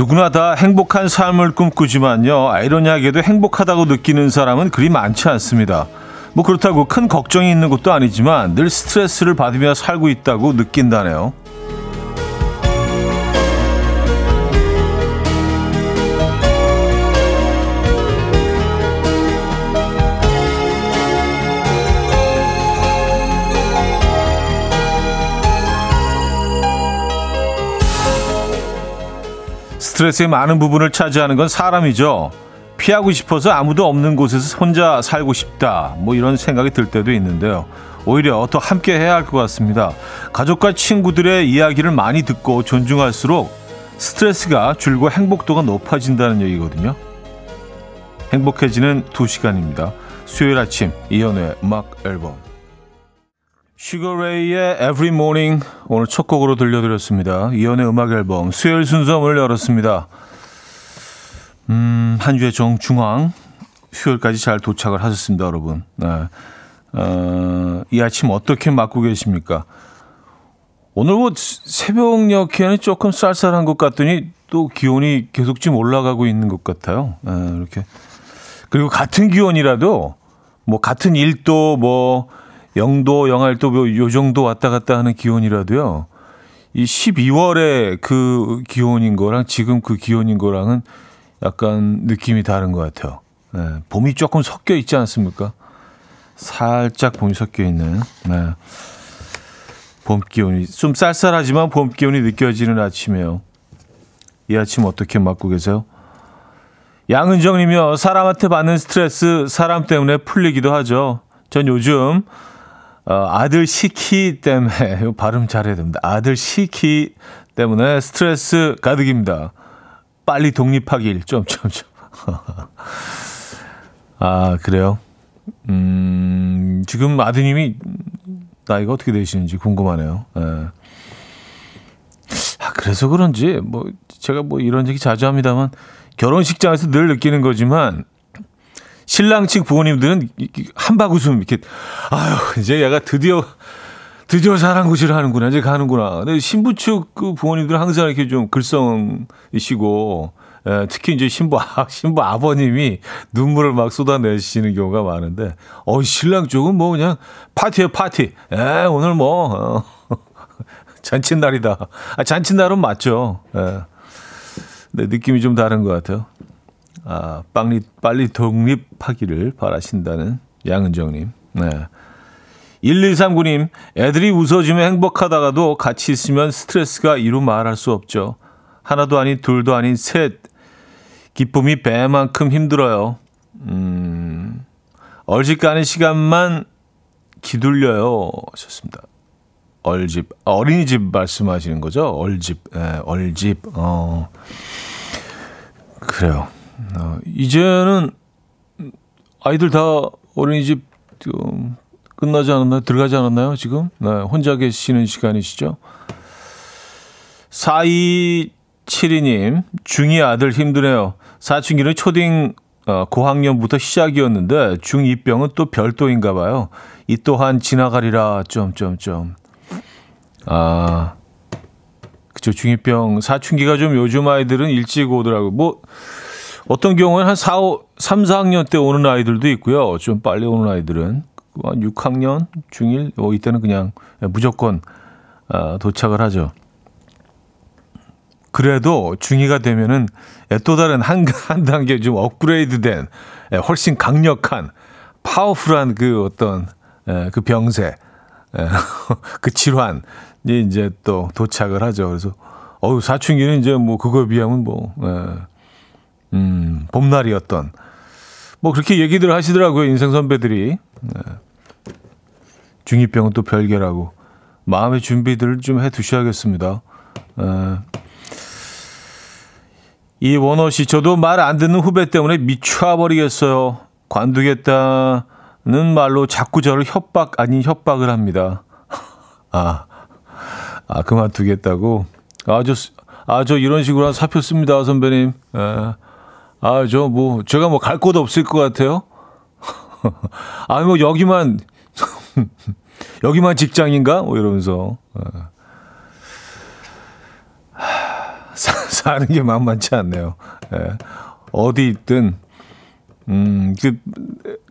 누구나 다 행복한 삶을 꿈꾸지만요. 아이러니하게도 행복하다고 느끼는 사람은 그리 많지 않습니다. 뭐 그렇다고 큰 걱정이 있는 것도 아니지만 늘 스트레스를 받으며 살고 있다고 느낀다네요. 스트레스의 많은 부분을 차지하는 건 사람이죠. 피하고 싶어서 아무도 없는 곳에서 혼자 살고 싶다. 뭐 이런 생각이 들 때도 있는데요. 오히려 더 함께 해야 할 것 같습니다. 가족과 친구들의 이야기를 많이 듣고 존중할수록 스트레스가 줄고 행복도가 높아진다는 얘기거든요. 행복해지는 두 시간입니다. 수요일 아침 이연우의 음악 앨범 슈거레이의 Every Morning 오늘 첫 곡으로 들려드렸습니다. 이연의 음악 앨범 수요일 순서 문을 열었습니다. 음, 한 주의 정 중앙 수요일까지 잘 도착을 하셨습니다, 여러분. 네. 어, 이 아침 어떻게 맞고 계십니까? 오늘 뭐 새벽녘에는 조금 쌀쌀한 것 같더니 또 기온이 계속 좀 올라가고 있는 것 같아요. 네, 이렇게. 그리고 같은 기온이라도 뭐 같은 1도 뭐 0도, 영하 1도 뭐요 정도 왔다 갔다 하는 기온이라도요. 이 12월에 그 기온인 거랑 지금 그 기온인 거랑은 약간 느낌이 다른 것 같아요. 네, 봄이 조금 섞여 있지 않습니까? 살짝 봄이 섞여 있는. 네. 봄 기온이 좀 쌀쌀하지만 봄 기온이 느껴지는 아침이에요. 이 아침 어떻게 맞고 계세요? 양은정이며 사람한테 받는 스트레스 사람 때문에 풀리기도 하죠. 전 요즘 어, 아들 시키 때문에 발음 잘해야 됩니다. 아들 시키 때문에 스트레스 가득입니다. 빨리 독립하길 점점점. 아 그래요? 음 지금 아드님이 나이가 어떻게 되시는지 궁금하네요. 예. 아 그래서 그런지 뭐 제가 뭐 이런 얘기 자주 합니다만 결혼식장에서 늘 느끼는 거지만 신랑 측 부모님들은 한박 웃음 이렇게 아유 이제 얘가 드디어 드디어 사랑고시를 하는구나 이제 가는구나. 근데 신부 측 그 부모님들은 항상 이렇게 좀 글썽이시고 예, 특히 이제 신부 아, 신부 아버님이 눈물을 막 쏟아내시는 경우가 많은데 어 신랑 쪽은 뭐 그냥 파티에 파티. 예, 오늘 뭐 어, 잔칫날이다. 아, 잔칫날은 맞죠. 예. 근데 느낌이 좀 다른 것 같아요. 아, 빨리, 빨리 독립하기를 바라신다는 양은정님. 네. 1239님, 애들이 웃어주면 행복하다가도 같이 있으면 스트레스가 이루 말할 수 없죠. 하나도 아닌 둘도 아닌 셋. 기쁨이 배만큼 힘들어요. 음, 얼집 가는 시간만 기둘려요. 하셨습니다. 얼집. 어린이집 말씀하시는 거죠? 얼집. 예, 얼집. 어. 그래요. 어, 이제는 아이들 다 어린이집 좀 끝나지 않았나요? 들어가지 않았나요? 지금? 네, 혼자 계시는 시간이시죠? 4272님, 중2 아들 힘드네요. 사춘기는 초딩 어, 고학년부터 시작이었는데 중2병은 또 별도인가 봐요. 이 또한 지나가리라 점점점. 아, 그쵸 중2병 사춘기가 좀 요즘 아이들은 일찍 오더라고요. 뭐 어떤 경우는 한 4, 5, 3, 4학년 때 오는 아이들도 있고요. 좀 빨리 오는 아이들은 한 6학년, 중1, 어, 이때는 그냥 무조건 어, 도착을 하죠. 그래도 중2가 되면은 또 다른 한, 한 단계 좀 업그레이드 된 훨씬 강력한 파워풀한 그 어떤 그 병세, 그 질환이 이제 또 도착을 하죠. 그래서 어우 사춘기는 이제 뭐 그거에 비하면 뭐 음, 봄날이었던 뭐 그렇게 얘기들 하시더라고요 인생 선배들이 네. 중이병은 또 별개라고 마음의 준비들을 좀 해 두셔야겠습니다. 네. 이 원호 씨 저도 말 안 듣는 후배 때문에 미쳐버리겠어요. 관두겠다는 말로 자꾸 저를 협박 아닌 협박을 합니다. 아, 아 그만두겠다고. 아저 아, 저 이런 식으로 한 사표 씁니다 선배님. 예. 아, 저 뭐, 제가 뭐 갈 곳 없을 것 같아요? 아니, 뭐, 여기만, 여기만 직장인가? 뭐 이러면서. 사는 게 만만치 않네요. 예. 어디 있든 음, 그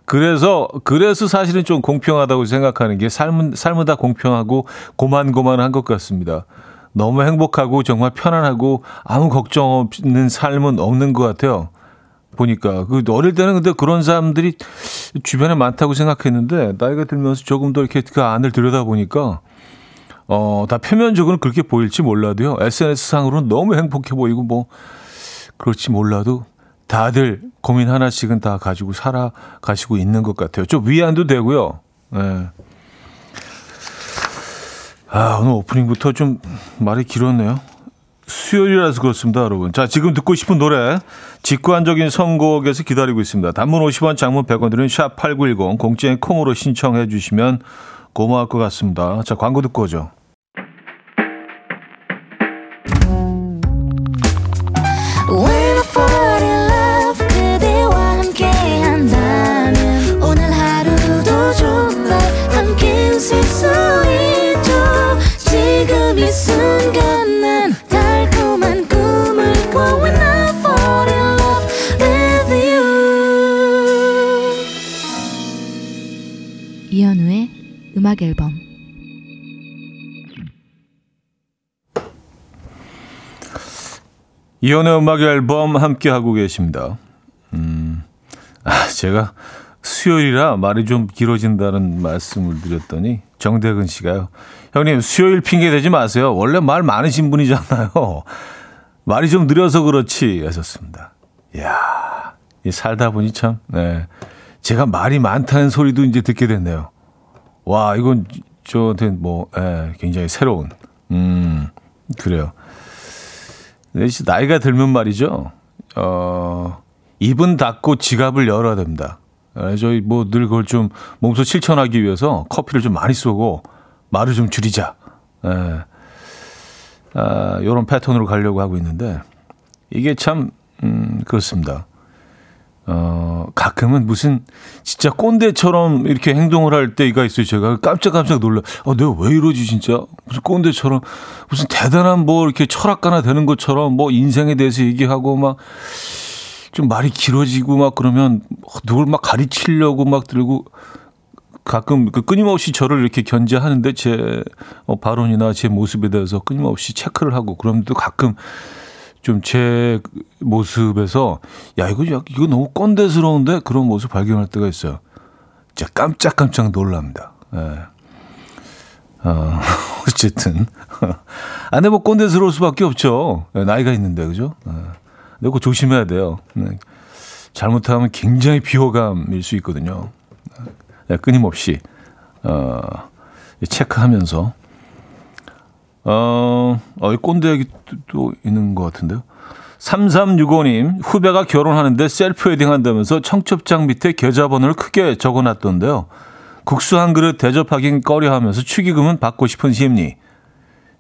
그래서 그래서 사실은 좀 공평하다고 생각하는 게 삶은 삶은 다 공평하고 고만고만한 것 같습니다. 너무 행복하고 정말 편안하고 아무 걱정 없는 삶은 없는 것 같아요. 보니까 그 어릴 때는 근데 그런 사람들이 주변에 많다고 생각했는데 나이가 들면서 조금 더 이렇게 그 안을 들여다 보니까 어 다 표면적으로는 그렇게 보일지 몰라도요 SNS 상으로는 너무 행복해 보이고 뭐 그렇지 몰라도 다들 고민 하나씩은 다 가지고 살아가시고 있는 것 같아요. 좀 위안도 되고요. 네. 아, 오늘 오프닝부터 좀 말이 길었네요. 수요일이라서 그렇습니다, 여러분. 자, 지금 듣고 싶은 노래 직관적인 선곡에서 기다리고 있습니다. 단문 50원, 장문 100원 드는 샵8910 공짜인 콩으로 신청해 주시면 고마울 것 같습니다. 자, 광고 듣고 오죠. 이연의 음악 앨범 함께 하고 계십니다. 음, 아, 제가 수요일이라 말이 좀 길어진다는 말씀을 드렸더니 정대근 씨가요. 형님 수요일 핑계 대지 마세요. 원래 말 많으신 분이잖아요. 말이 좀 느려서 그렇지 하셨습니다. 이야, 살다 보니 참, 네. 제가 말이 많다는 소리도 이제 듣게 됐네요. 와, 이건 저한테 뭐, 예, 굉장히 새로운, 음, 그래요. 나이가 들면 말이죠. 어, 입은 닫고 지갑을 열어야 됩니다. 예, 저희 뭐 늘 그걸 좀 몸소 실천하기 위해서 커피를 좀 많이 쏘고 말을 좀 줄이자. 예. 아, 요런 패턴으로 가려고 하고 있는데 이게 참, 음, 그렇습니다. 어, 가끔은 무슨 진짜 꼰대처럼 이렇게 행동을 할 때가 있어요. 제가 깜짝깜짝 놀라. 어, 내가 왜 이러지 진짜? 무슨 꼰대처럼 무슨 대단한 뭐 이렇게 철학가나 되는 것처럼 뭐 인생에 대해서 얘기하고 막 좀 말이 길어지고 막 그러면 누굴 막 가르치려고 막 들고 가끔 그 끊임없이 저를 이렇게 견제하는데 제 어, 발언이나 제 모습에 대해서 끊임없이 체크를 하고 또 가끔 좀 제 모습에서 야 이거 이거 너무 꼰대스러운데 그런 모습 발견할 때가 있어요. 진짜 깜짝깜짝 놀랍니다. 예. 어, 어쨌든. 아, 근데 뭐 꼰대스러울 수밖에 없죠. 예, 나이가 있는데, 그죠? 예. 근데 그 조심해야 돼요. 네. 잘못하면 굉장히 비호감일 수 있거든요. 예, 끊임없이, 어, 체크하면서 어, 어, 꼰대 얘기도 있는 것 같은데요. 3365님, 후배가 결혼하는데 셀프 웨딩 한다면서 청첩장 밑에 계좌번호를 크게 적어 놨던데요. 국수 한 그릇 대접하긴 꺼려 하면서 축의금은 받고 싶은 심리.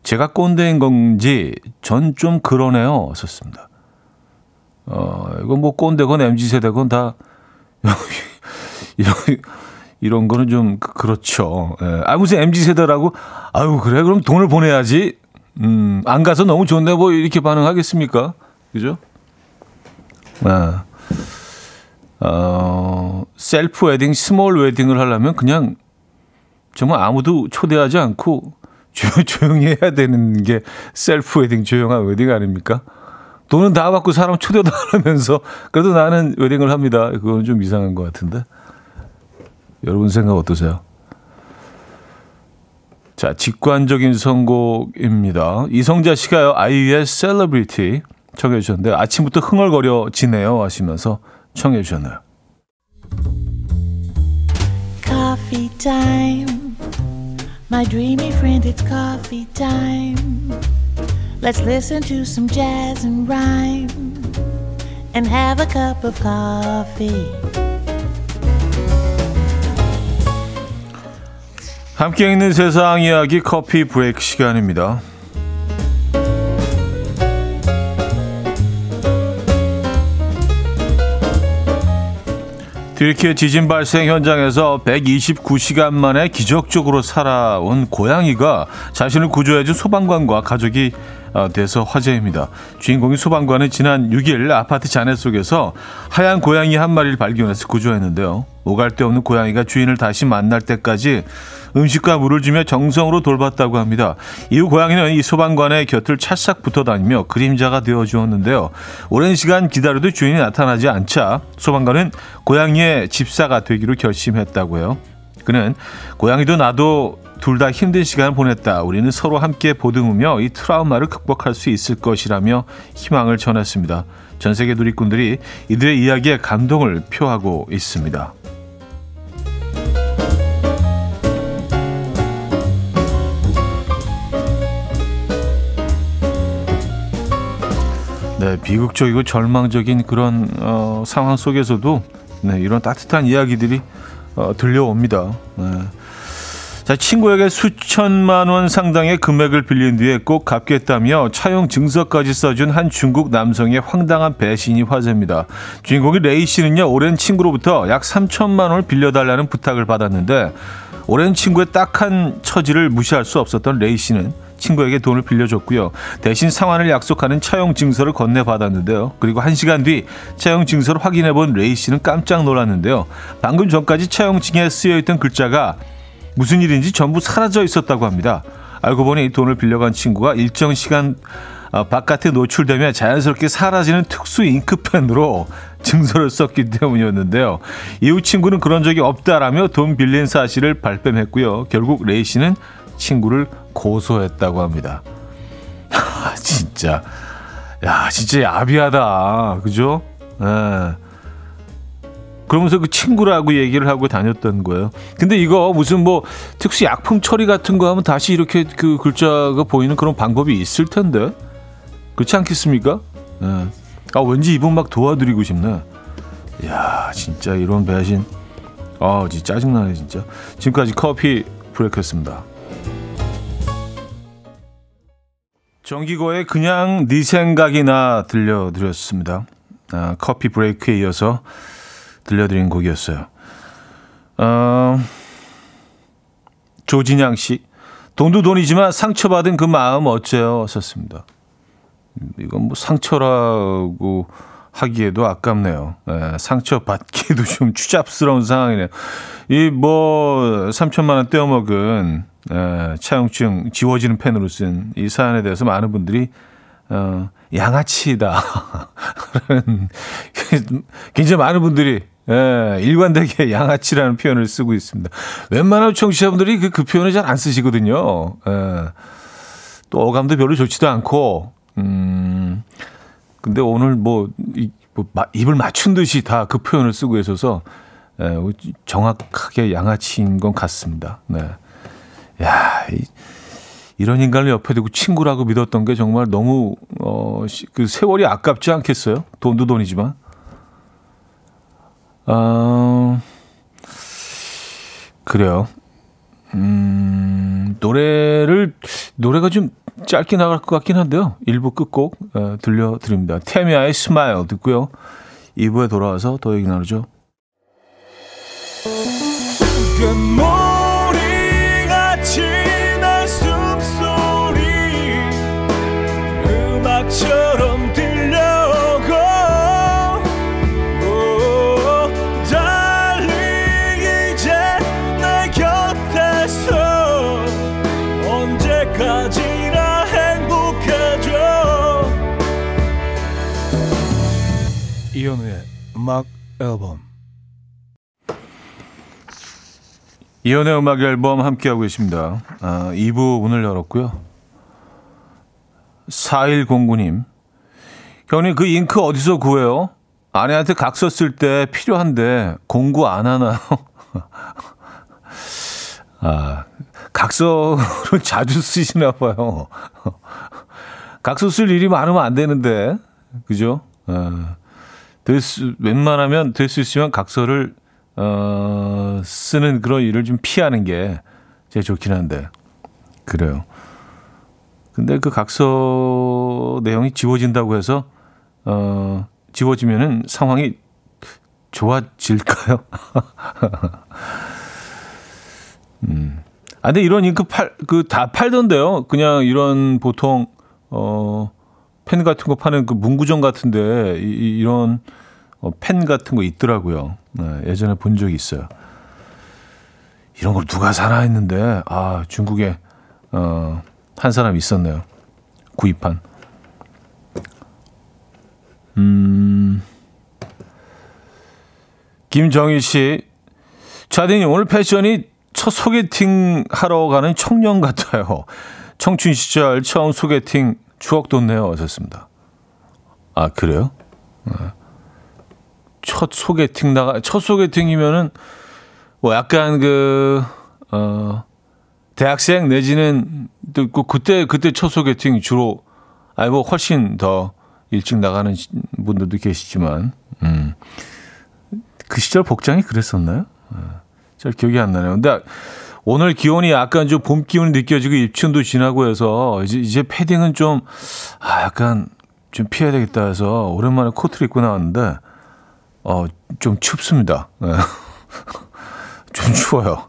제가 꼰대인 건지 전 좀 그러네요. 썼습니다. 어, 이건 뭐 꼰대건 MZ세대건 다, 이런, 거는 좀 그, 그렇죠. 예. 아 무슨 mz 세대라고? 아유 그래 그럼 돈을 보내야지. 음, 안 가서 너무 좋네 뭐 이렇게 반응하겠습니까? 그죠? 아. 어, self wedding, small wedding을 하려면 그냥 정말 아무도 초대하지 않고 조용히 해야 되는 게 self wedding, 조용한 웨딩 아닙니까? 돈은 다 받고 사람 초대도 안 하면서 그래도 나는 wedding을 합니다. 그건 좀 이상한 것 같은데. 여러분 생각 어떠세요? 자, 직관적인 선곡입니다. 이성자 씨가요, 아이유의 셀러브리티 청해 주셨는데 아침부터 흥얼거려지네요 하시면서 청해 주셨나요? Coffee time. My dreamy friend, it's coffee time. Let's listen to some jazz and rhyme and have a cup of coffee. 함께 있는 세상 이야기 커피 브레이크 시간입니다. 튀르키예 지진 발생 현장에서 129시간 만에 기적적으로 살아온 고양이가 자신을 구조해준 소방관과 가족이 돼서 화제입니다. 주인공이 소방관은 지난 6일 아파트 잔해 속에서 하얀 고양이 한 마리를 발견해서 구조했는데요. 오갈 데 없는 고양이가 주인을 다시 만날 때까지 음식과 물을 주며 정성으로 돌봤다고 합니다. 이후 고양이는 이 소방관의 곁을 찰싹 붙어 다니며 그림자가 되어 주었는데요. 오랜 시간 기다려도 주인이 나타나지 않자 소방관은 고양이의 집사가 되기로 결심했다고요. 그는 고양이도 나도 둘 다 힘든 시간을 보냈다. 우리는 서로 함께 보듬으며 이 트라우마를 극복할 수 있을 것이라며 희망을 전했습니다. 전 세계 누리꾼들이 이들의 이야기에 감동을 표하고 있습니다. 비극적이고 절망적인 그런 어, 상황 속에서도 네, 이런 따뜻한 이야기들이 어, 들려옵니다. 네. 자, 친구에게 수천만 원 상당의 금액을 빌린 뒤에 꼭 갚겠다며 차용 증서까지 써준 한 중국 남성의 황당한 배신이 화제입니다. 주인공이 레이 씨는요, 오랜 친구로부터 약 3천만 원을 빌려달라는 부탁을 받았는데, 오랜 친구의 딱한 처지를 무시할 수 없었던 레이 씨는 친구에게 돈을 빌려줬고요. 대신 상환을 약속하는 차용 증서를 건네받았는데요. 그리고 한 시간 뒤 차용 증서를 확인해 본 레이 씨는 깜짝 놀랐는데요. 방금 전까지 차용증에 쓰여 있던 글자가 무슨 일인지 전부 사라져 있었다고 합니다. 알고 보니 돈을 빌려간 친구가 일정 시간 어, 바깥에 노출되면 자연스럽게 사라지는 특수 잉크펜으로 증서를 썼기 때문이었는데요. 이후 친구는 그런 적이 없다라며 돈 빌린 사실을 발뺌했고요. 결국 레이 씨는 친구를 고소했다고 합니다. 아, 진짜. 야, 진짜 야비하다. 그죠? 예. 그러면서 그 친구라고 얘기를 하고 다녔던 거예요. 근데 이거 무슨 뭐 특수 약품 처리 같은 거 하면 다시 이렇게 그 글자가 보이는 그런 방법이 있을 텐데. 그렇지 않겠습니까? 예. 아, 왠지 이분 막 도와드리고 싶네. 야, 진짜 이런 배신. 아, 진짜 짜증나네, 진짜. 지금까지 커피 브레이크였습니다. 정기고의 그냥 네 생각이나 들려드렸습니다. 아, 커피 브레이크에 이어서 들려드린 곡이었어요. 어, 조진양 씨, 돈도 돈이지만 상처받은 그 마음 어째요? 썼습니다. 이건 뭐 상처라고 하기에도 아깝네요. 예, 상처 받기도 좀 추잡스러운 상황이네요. 이 뭐 3천만 원 떼어먹은 에, 차용증 지워지는 펜으로 쓴 이 사연에 대해서 많은 분들이 어, 양아치다. 굉장히 많은 분들이 예, 일관되게 양아치라는 표현을 쓰고 있습니다. 웬만한 청취자분들이 그, 그 표현을 잘 안 쓰시거든요. 예, 또 어감도 별로 좋지도 않고, 음, 근데 오늘 뭐, 이, 뭐 입을 맞춘 듯이 다 그 표현을 쓰고 있어서 예, 정확하게 양아치인 것 같습니다. 네. 야, 이, 이런 인간을 옆에 두고 친구라고 믿었던 게 정말 너무 어, 그 세월이 아깝지 않겠어요? 돈도 돈이지만. 어, 그래요. 음, 노래를 노래가 좀 짧게 나갈 것 같긴 한데요. 일부 끝곡 어, 들려드립니다. 타미아의 Smile 듣고요. 2부에 돌아와서 더 얘기 나누죠. 이 음악 앨범 이현우의 음악 앨범 함께하고 계십니다. 아, 2부 문을 열었고요. 4109님 형님 그 잉크 어디서 구해요? 아내한테 각서 쓸 때 필요한데 공구 안 하나요? 아, 각서를 자주 쓰시나 봐요. 각서 쓸 일이 많으면 안 되는데. 그죠? 아, 될 수, 웬만하면 될 수 있으면 각서를, 어, 쓰는 그런 일을 좀 피하는 게 제일 좋긴 한데. 그래요. 근데 그 각서 내용이 지워진다고 해서, 어, 지워지면은 상황이 좋아질까요? 음. 아, 근데 이런 잉크 팔, 그 다 팔던데요. 그냥 이런 보통 어, 펜 같은 거 파는 그 문구점 같은데 이, 이런 어, 펜 같은 거 있더라고요. 네, 예전에 본 적이 있어요. 이런 걸 누가 사나 했는데 아 중국에 어, 한 사람 있었네요. 구입한. 음. 김정희 씨, 자딩님 오늘 패션이 첫 소개팅 하러 가는 청년 같아요. 청춘 시절 처음 소개팅 추억 돋네요. 하셨습니다. 아 그래요? 네. 첫 소개팅 나가 첫 소개팅이면은 뭐 약간 그 어. 대학생 내지는 또그 그때 그때 첫 소개팅 주로 아니 뭐 훨씬 더 일찍 나가는 분들도 계시지만 음. 그 시절 복장이 그랬었나요? 어, 잘 기억이 안 나네요. 근데 오늘 기온이 약간 좀 봄 기운이 느껴지고 입춘도 지나고 해서 이제 이제 패딩은 좀 아, 약간 좀 피해야 되겠다 해서 오랜만에 코트를 입고 나왔는데 어, 좀 춥습니다. 네. 좀 추워요.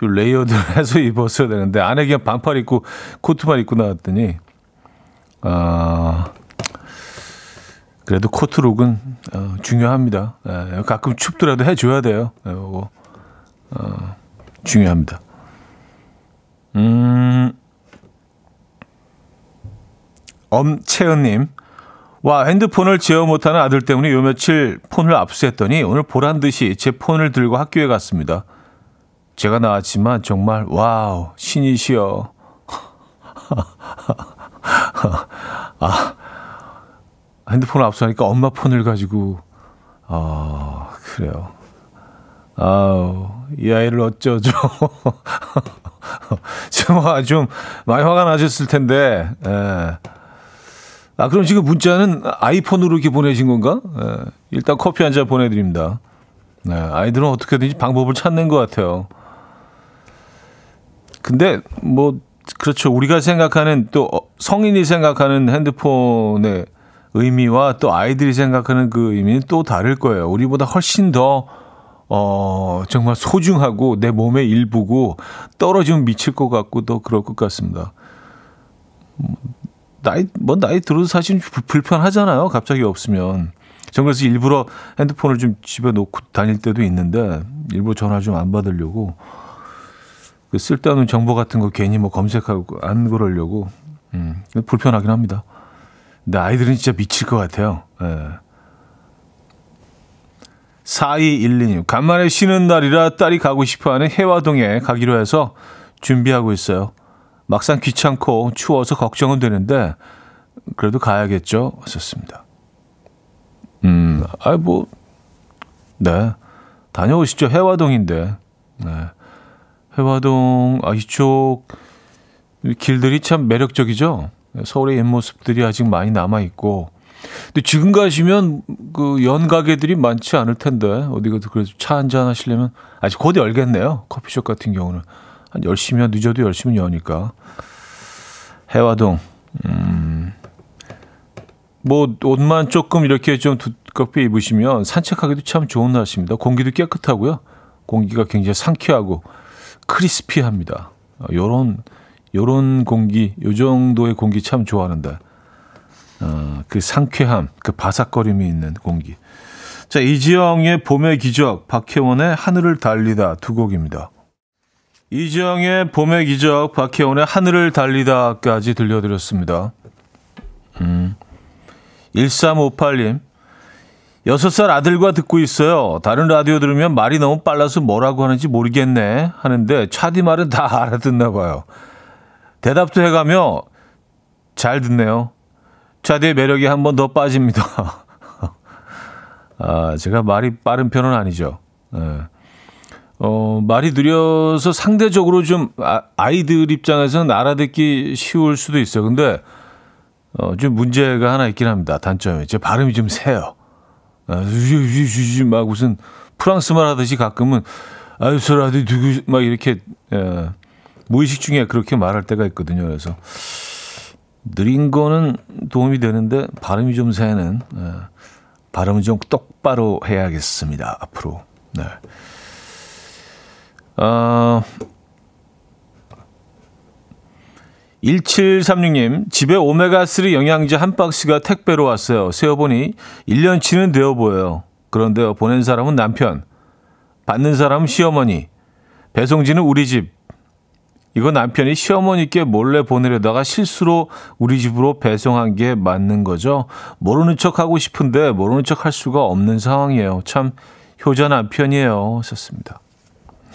좀 layered를 해서 입었어야 되는데 안에 그냥 반팔 입고 코트만 입고 나왔더니 아 그래도 코트 look은 어, 중요합니다. 예, 가끔 춥더라도 해줘야 돼요. 예, 이거 어, 중요합니다. 음, 엄채은님. 와, 핸드폰을 제어 못하는 아들 때문에 요 며칠 폰을 압수했더니 오늘 보란 듯이 제 폰을 들고 학교에 갔습니다. 제가 나왔지만 정말 wow 신이시여. 아 핸드폰을 앞서니까 엄마 폰을 가지고 아 그래요. 아우 이 아이를 어쩌죠. 정말 좀 많이 화가 나셨을 텐데. 예. 아 그럼 지금 문자는 아이폰으로 이렇게 보내신 건가? 예. 일단 커피 한 잔 보내드립니다. 네, 아이들은 어떻게든지 방법을 찾는 것 같아요. 근데 뭐 그렇죠. 우리가 생각하는 또 어, 성인이 생각하는 핸드폰의 의미와 또 아이들이 생각하는 그 의미는 또 다를 거예요. 우리보다 훨씬 더 어, 정말 소중하고 내 몸의 일부고 떨어지면 미칠 것 같고 또 그럴 것 같습니다. 나이, 뭐 나이 들어도 사실 불편하잖아요. 갑자기 없으면. 전 그래서 일부러 핸드폰을 좀 집에 놓고 다닐 때도 있는데 일부러 전화 좀 안 받으려고 그 쓸데없는 정보 같은 거 괜히 뭐 검색하고 안 그러려고 음, 불편하긴 합니다. 근데 아이들은 진짜 미칠 것 같아요. 예. 4212님, 간만에 쉬는 날이라 딸이 가고 싶어 하는 해화동에 가기로 해서 준비하고 있어요. 막상 귀찮고 추워서 걱정은 되는데, 그래도 가야겠죠? 하셨습니다. 음, 아, 뭐, 네. 다녀오시죠. 해화동인데. 네. 해화동, 아, 이쪽 길들이 참 매력적이죠. 서울의 옛 모습들이 아직 많이 남아 있고. 근데 지금 가시면 그 연가게들이 많지 않을 텐데 어디 가도 그래도 차 한잔 하시려면 아직 곧 열겠네요. 커피숍 같은 경우는 한 10시면 늦어도 10시면 여니까. 해화동. 음. 뭐 옷만 조금 이렇게 좀 두껍게 입으시면 산책하기도 참 좋은 날씨입니다. 공기도 깨끗하고요. 공기가 굉장히 상쾌하고 크리스피합니다. 요런 요런 공기, 요 정도의 공기 참 좋아하는데. 어, 그 상쾌함, 그 바삭거림이 있는 공기. 자, 이지영의 봄의 기적, 박혜원의 하늘을 달리다 두 곡입니다. 이지영의 봄의 기적, 박혜원의 하늘을 달리다까지 들려드렸습니다. 음. 1358님. 6살 아들과 듣고 있어요. 다른 라디오 들으면 말이 너무 빨라서 뭐라고 하는지 모르겠네. 하는데 차디 말은 다 알아듣나 봐요. 대답도 해가며 잘 듣네요. 차디의 매력이 한 번 더 빠집니다. 아, 제가 말이 빠른 편은 아니죠. 네. 어, 말이 느려서 상대적으로 좀 아, 이들 입장에서는 알아듣기 쉬울 수도 있어요. 근데 어, 좀 문제가 하나 있긴 합니다. 단점이. 제 발음이 좀 세요. 아, 막 무슨 프랑스 말 하듯이 가끔은 아유, 소라디 두고 막 이렇게 예, 무의식 중에 그렇게 말할 때가 있거든요. 그래서 느린 거는 도움이 되는데 발음이 좀 새는 네. 발음을 좀 똑바로 해야겠습니다. 앞으로. 네. 어, 1736님, 집에 오메가3 영양제 한 박스가 택배로 왔어요. 세어보니 1년치는 되어 보여요. 그런데요, 보낸 사람은 남편, 받는 사람은 시어머니, 배송지는 우리 집. 이거 남편이 시어머니께 몰래 보내려다가 실수로 우리 집으로 배송한 게 맞는 거죠. 모르는 척 하고 싶은데 모르는 척 할 수가 없는 상황이에요. 참 효자 남편이에요. 썼습니다.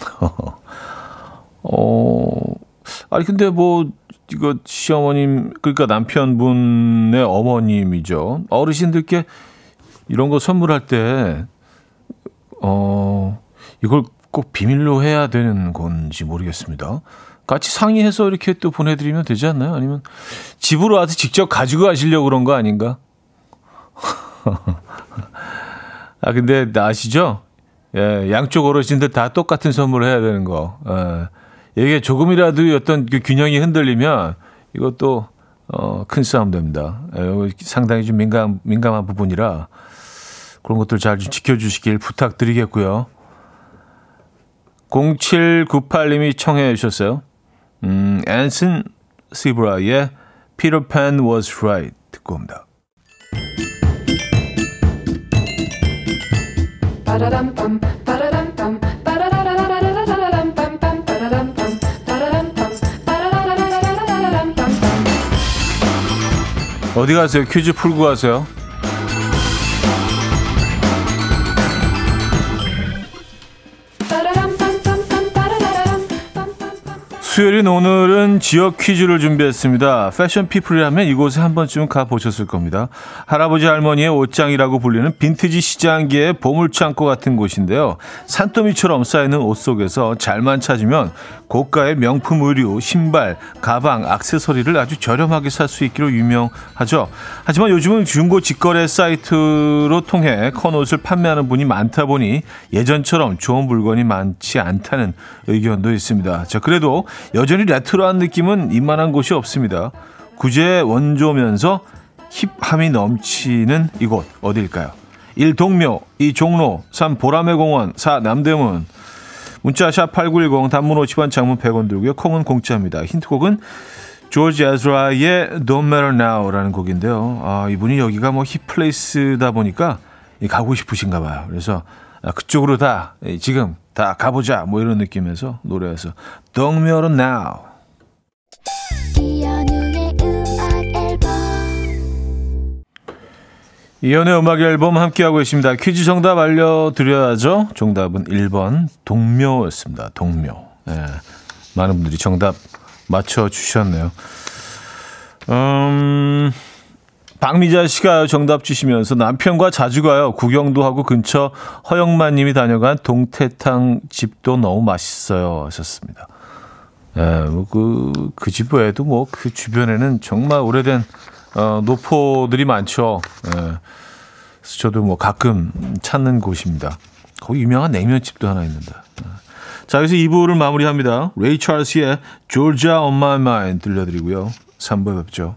어, 아니, 근데 뭐, 이거 시어머님, 그러니까 남편분의 어머님이죠. 어르신들께 이런 거 선물할 때, 어, 이걸 꼭 비밀로 해야 되는 건지 모르겠습니다. 같이 상의해서 이렇게 또 보내드리면 되지 않나요? 아니면 집으로 와서 직접 가지고 가시려고 그런 거 아닌가? 아, 근데 아시죠? 예, 양쪽 어르신들 다 똑같은 선물을 해야 되는 거. 예. 이게 조금이라도 어떤 그 균형이 흔들리면 이것도 어, 큰 싸움 됩니다. 예, 상당히 좀 민감, 민감한 부분이라 그런 것들 잘 좀 지켜주시길 부탁드리겠고요. 0798님이 청해 주셨어요. 음, 앤슨 시브라의 Peter Pan was right 듣고 옵니다. 어디 가세요? 퀴즈 풀고 가세요. 수요일인 오늘은 지역 퀴즈를 준비했습니다. 패션 피플이라면 이곳에 한 번쯤 가보셨을 겁니다. 할아버지 할머니의 옷장이라고 불리는 빈티지 시장계의 보물창고 같은 곳인데요. 산더미처럼 쌓이는 옷 속에서 잘만 찾으면 고가의 명품 의류, 신발, 가방, 악세서리를 아주 저렴하게 살 수 있기로 유명하죠. 하지만 요즘은 중고 직거래 사이트로 통해 컨옷을 판매하는 분이 많다 보니 예전처럼 좋은 물건이 많지 않다는 의견도 있습니다. 자, 그래도 여전히 레트로한 느낌은 이만한 곳이 없습니다. 구제 원조면서 힙함이 넘치는 이곳 어디일까요? 1. 동묘 2. 종로 3. 보라매 공원 4. 남대문 문자 샵 8910 단문 50원 장문 100원 들고요. 콩은 공짜입니다. 힌트곡은 조지 에즈라의 Don't Matter Now라는 곡인데요. 아, 이분이 여기가 뭐 힙플레이스다 보니까 가고 싶으신가 봐요. 그래서 아, 그쪽으로 다 지금 다 가보자 뭐 이런 느낌에서 노래해서 Don't Matter Now 이연의 음악 앨범 함께하고 계십니다. 퀴즈 정답 알려드려야죠. 정답은 1번 동묘였습니다. 동묘. 네, 많은 분들이 정답 맞춰주셨네요. 음, 박미자 씨가 정답 주시면서 남편과 자주 가요. 구경도 하고 근처 허영만 님이 다녀간 동태탕 집도 너무 맛있어요. 하셨습니다. 예, 뭐 그, 그 집 외에도 뭐 그 주변에는 정말 오래된 어, 노포들이 많죠. 예. 저도 뭐 가끔 찾는 곳입니다. 거기 유명한 냉면집도 하나 있는데. 예. 자, 여기서 2부를 마무리합니다. 레이 찰스의 Georgia on My Mind 들려드리고요. 3부에 뵙죠.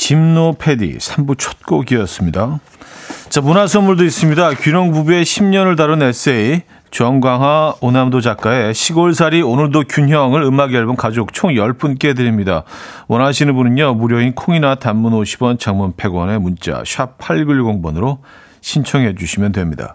짐노 패디 3부 첫 곡이었습니다. 자, 문화 선물도 있습니다. 균형 부부의 10년을 다룬 에세이 정광하 오남도 작가의 시골살이 오늘도 균형을 음악 앨범 가족 총 10분께 드립니다. 원하시는 분은요. 무료인 콩이나 단문 50원, 장문 100원의 문자 샵 8910번으로 신청해 주시면 됩니다.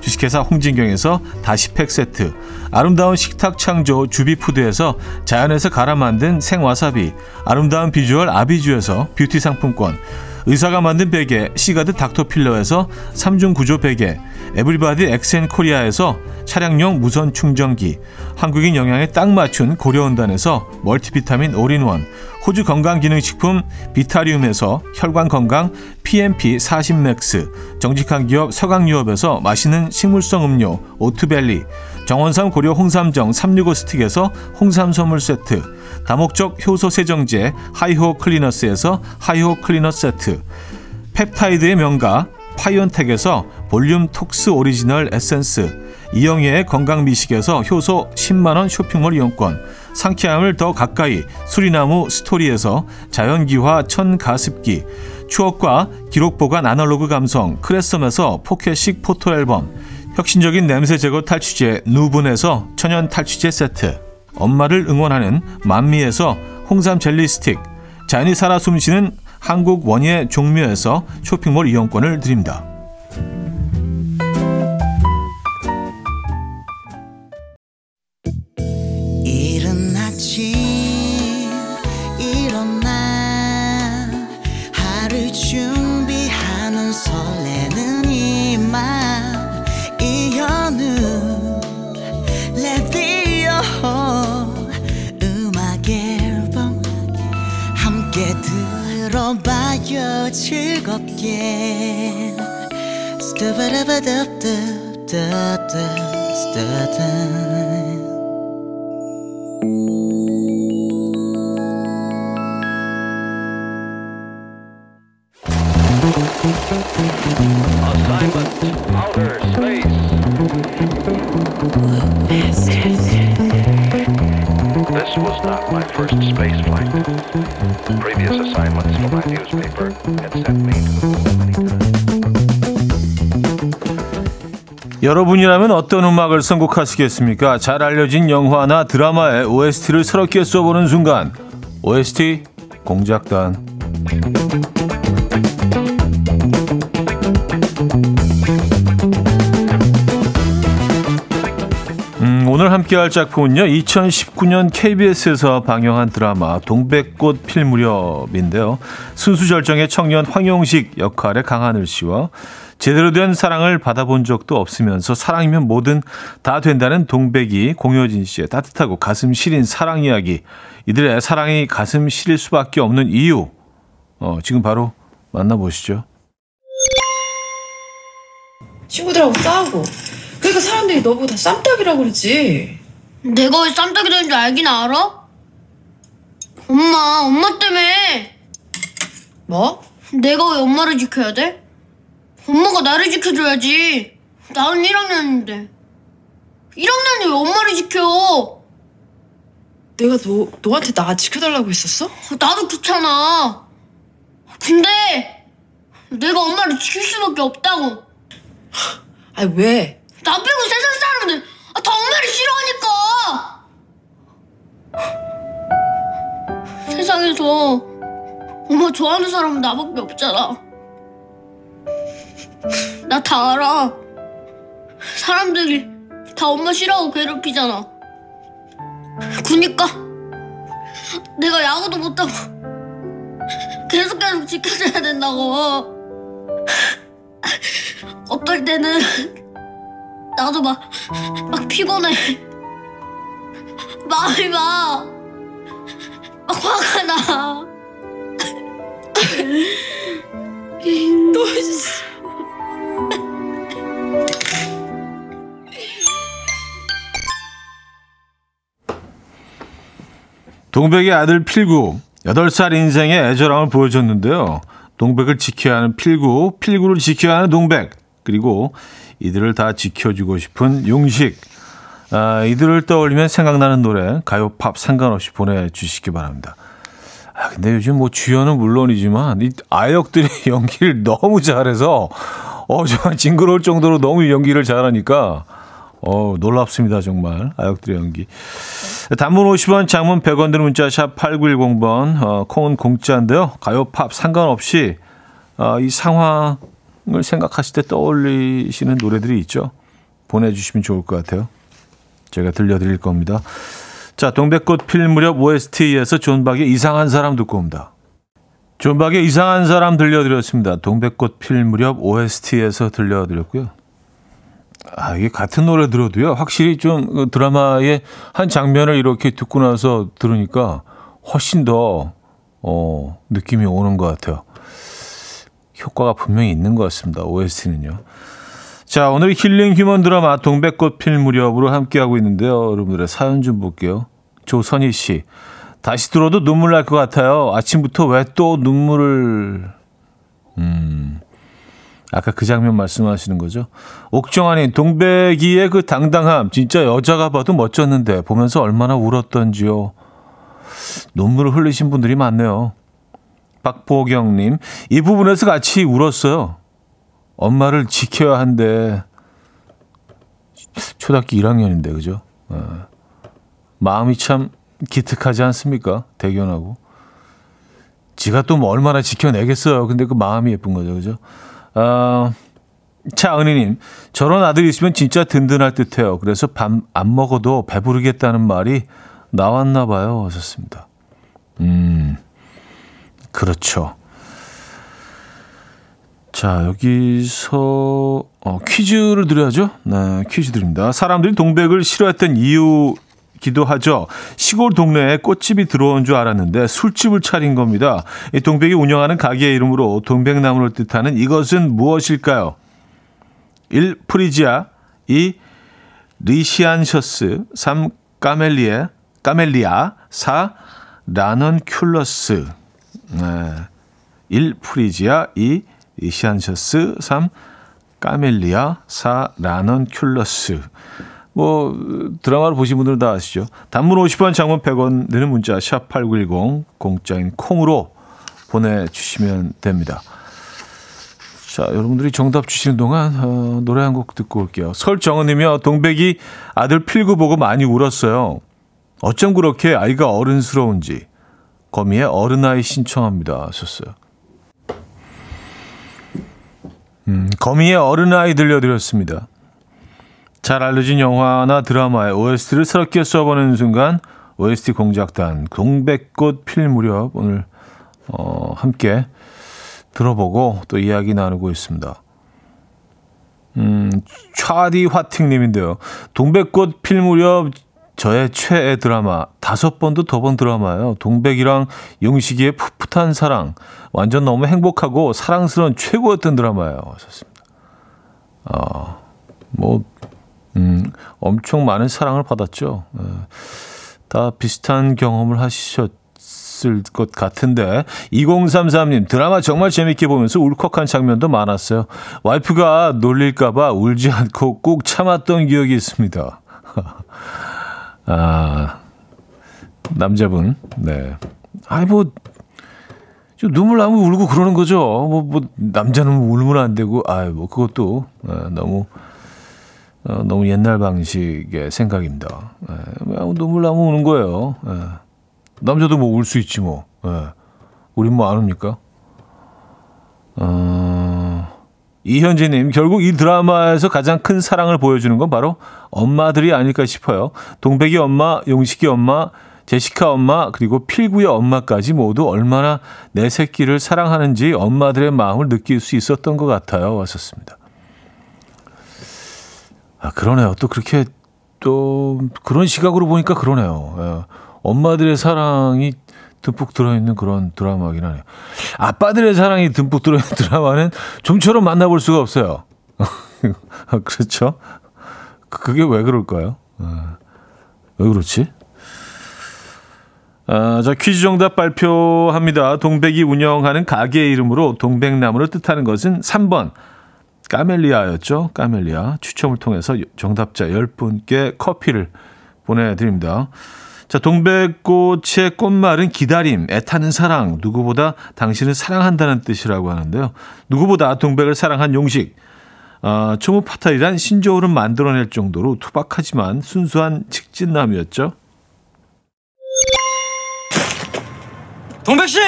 주식회사 홍진경에서 다시팩 세트, 아름다운 식탁 창조 주비푸드에서 자연에서 갈아 만든 생와사비, 아름다운 비주얼 아비주에서 뷰티 상품권, 의사가 만든 베개 시가드 닥터필러에서 3중 구조 베개, 에브리바디 엑센코리아에서 차량용 무선 충전기, 한국인 영양에 딱 맞춘 고려은단에서 멀티비타민 올인원, 호주 건강기능식품 비타리움에서 혈관건강 PMP 40맥스, 정직한 기업 서강유업에서 맛있는 식물성 음료 오트벨리, 정원삼 고려 홍삼정 365 스틱에서 홍삼 선물 세트, 다목적 효소 세정제 하이호 클리너스에서 하이호 클리너 세트, 펩타이드의 명가 파이온텍에서 볼륨 톡스 오리지널 에센스, 이영애의 건강미식에서 효소 10만원 쇼핑몰 이용권, 상쾌함을 더 가까이 수리나무 스토리에서 자연기화 천가습기, 추억과 기록 보관 아날로그 감성 크레썸에서 포켓식 포토앨범, 혁신적인 냄새 제거 탈취제 누분에서 천연 탈취제 세트, 엄마를 응원하는 만미에서 홍삼 젤리 스틱, 자연이 살아 숨쉬는 한국 원예 종묘에서 쇼핑몰 이용권을 드립니다. 들어봐요 즐겁게 Assignment 여러분이라면 어떤 음악을 선곡하시겠습니까? 잘 알려진 영화나 드라마의 OST를 새롭게 써보는 순간 OST 공작단 오늘 함께할 작품은요. 2019년 KBS에서 방영한 드라마 동백꽃 필 무렵인데요. 순수 절정의 청년 황용식 역할의 강하늘 씨와 제대로 된 사랑을 받아본 적도 없으면서 사랑이면 뭐든 다 된다는 동백이 공효진 씨의 따뜻하고 가슴 시린 사랑 이야기. 이들의 사랑이 가슴 시릴 수밖에 없는 이유. 어, 지금 바로 만나보시죠. 친구들하고 싸우고 그러니까 사람들이 너보다 쌈딱이라고 그러지. 내가 왜 쌈딱이 되는 줄 알긴 알아? 엄마, 엄마 때문에. 뭐? 내가 왜 엄마를 지켜야 돼? 엄마가 나를 지켜줘야지. 나는 1학년인데. 1학년이 왜 엄마를 지켜? 내가 너, 너한테 나 지켜달라고 했었어? 나도 그렇잖아. 근데 내가 엄마를 지킬 수밖에 없다고. 아니 왜? 나 빼고 세상 사람들 아, 다 엄마를 싫어하니까. 세상에서 엄마 좋아하는 사람은 나밖에 없잖아. 나 다 알아. 사람들이 다 엄마 싫어하고 괴롭히잖아. 그니까 내가 야구도 못하고 계속 계속 지켜줘야 된다고. 어떨 때는 나도 막, 막 피곤해. 마음이 막, 막 화가 나. 너 진짜. 동백의 아들 필구, 8살 인생의 애절함을 보여줬는데요. 동백을 지켜야 하는 필구, 필구를 지켜야 하는 동백, 그리고 이들을 다 지켜주고 싶은 용식. 아, 이들을 떠올리면 생각나는 노래, 가요, 팝 상관없이 보내주시기 바랍니다. 아, 근데 요즘 뭐 주연은 물론이지만 이 아역들이 연기를 너무 잘해서 어, 정말 징그러울 정도로 너무 연기를 잘하니까 어, 놀랍습니다, 정말. 아역들의 연기. 단문 50원, 장문 100원 드는 문자 샵 8910번, 어, 콩은 공짜인데요. 가요, 팝 상관없이 어, 이 상황을 생각하실 때 떠올리시는 노래들이 있죠. 보내 주시면 좋을 것 같아요. 제가 들려 드릴 겁니다. 자, 동백꽃 필 무렵 OST에서 존박의 이상한 사람 듣고 옵니다. 존박의 이상한 사람 들려드렸습니다. 동백꽃 필 무렵 OST에서 들려드렸고요. 아, 이게 같은 노래 들어도요, 확실히 좀 드라마의 한 장면을 이렇게 듣고 나서 들으니까 훨씬 더, 어, 느낌이 오는 것 같아요. 효과가 분명히 있는 것 같습니다. OST는요. 자, 오늘 힐링 휴먼 드라마 동백꽃 필 무렵으로 함께하고 있는데요. 여러분들의 사연 좀 볼게요. 조선희 씨. 다시 들어도 눈물 날 것 같아요. 아침부터 왜 또 눈물을, 음, 아까 그 장면 말씀하시는 거죠. 옥정아님, 동백이의 그 당당함, 진짜 여자가 봐도 멋졌는데, 보면서 얼마나 울었던지요. 눈물을 흘리신 분들이 많네요. 박보경님, 이 부분에서 같이 울었어요. 엄마를 지켜야 한대. 초등학교 1학년인데, 그죠? 어. 마음이 참 기특하지 않습니까? 대견하고. 지가 또 뭐 얼마나 지켜내겠어요. 근데 그 마음이 예쁜 거죠, 그죠? 어, 차 은희님, 저런 아들이 있으면 진짜 든든할 듯 해요. 그래서 밥안 먹어도 배부르겠다는 말이 나왔나 봐요. 하셨습니다. 음, 그렇죠. 자, 여기서 어, 퀴즈를 드려야죠. 네, 퀴즈 드립니다. 사람들이 동백을 싫어했던 이유 기도 하죠. 시골 동네에 꽃집이 들어온 줄 알았는데 술집을 차린 겁니다. 이 동백이 운영하는 가게의 이름으로 동백나무를 뜻하는 이것은 무엇일까요? 1. 프리지아 2. 리시안셔스 3. 까멜리에 까멜리아 4. 라넌큘러스 네. 1. 프리지아 2. 리시안셔스 3. 까멜리아 4. 라넌큘러스 뭐 드라마를 보신 분들은 다 아시죠. 단문 50원, 장문 100원 되는 문자 샵 8910 공짜인 콩으로 보내 주시면 됩니다. 자, 여러분들이 정답 주시는 동안 어, 노래 한 곡 듣고 올게요. 설정은이며 동백이 아들 필구 보고 많이 울었어요. 어쩜 그렇게 아이가 어른스러운지 거미의 어른아이 신청합니다. 하셨어요. 음, 거미의 어른아이 들려드렸습니다. 잘 알려진 영화나 드라마의 OST를 새롭게 써보는 순간 OST 공작단 동백꽃 필 무렵 오늘 어, 함께 들어보고 또 이야기 나누고 있습니다. 음, 차디 화팅님인데요. 동백꽃 필 무렵 저의 최애 드라마 다섯 번도 더 본 드라마예요. 동백이랑 용식이의 풋풋한 사랑 완전 너무 행복하고 사랑스러운 최고였던 드라마예요. 하셨습니다. 어, 뭐 음, 엄청 많은 사랑을 받았죠. 예, 다 비슷한 경험을 하셨을 것 같은데 2033님 드라마 정말 재밌게 보면서 울컥한 장면도 많았어요. 와이프가 놀릴까봐 울지 않고 꾹 참았던 기억이 있습니다. 아 남자분 네. 아이 뭐좀 눈물 나면 울고 그러는 거죠. 뭐, 뭐, 남자는 울면 안 되고, 아, 뭐, 그것도, 아, 너무, 어, 너무 옛날 방식의 생각입니다. 예, 뭐 눈물 나면 우는 거예요. 예. 남자도 뭐 울 수 있지 뭐. 예. 우린 뭐 안 웁니까? 어, 이현진님, 결국 이 드라마에서 가장 큰 사랑을 보여주는 건 바로 엄마들이 아닐까 싶어요. 동백이 엄마, 용식이 엄마, 제시카 엄마, 그리고 필구의 엄마까지 모두 얼마나 내 새끼를 사랑하는지 엄마들의 마음을 느낄 수 있었던 것 같아요. 왔었습니다. 아, 그러네요. 또 그렇게 또 그런 시각으로 보니까 그러네요. 예. 엄마들의 사랑이 듬뿍 들어있는 그런 드라마긴 하네요. 아빠들의 사랑이 듬뿍 들어있는 드라마는 좀처럼 만나볼 수가 없어요. 그렇죠? 그게 왜 그럴까요? 아, 왜 그렇지? 아, 자, 퀴즈 정답 발표합니다. 동백이 운영하는 가게 이름으로 동백나무를 뜻하는 것은 3번. 까멜리아였죠. 까멜리아. 추첨을 통해서 정답자 10분께 커피를 보내드립니다. 자, 동백꽃의 꽃말은 기다림, 애타는 사랑, 누구보다 당신을 사랑한다는 뜻이라고 하는데요. 누구보다 동백을 사랑한 용식, 어, 초무 파탈이란 신조어를 만들어낼 정도로 투박하지만 순수한 직진남이었죠. 동백 씨,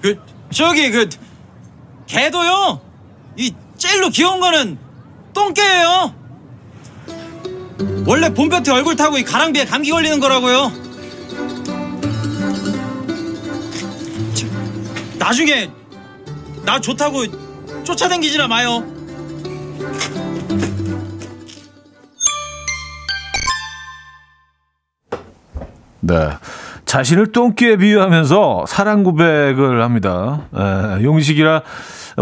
그 저기 그 개도요. 이 제일로 귀여운 거는 똥개예요. 원래 봄볕에 얼굴 타고 이 가랑비에 감기 걸리는 거라고요. 참, 나중에 나 좋다고 쫓아다니지나 마요. 네. 자신을 똥개에 비유하면서 사랑 고백을 합니다. 에, 용식이라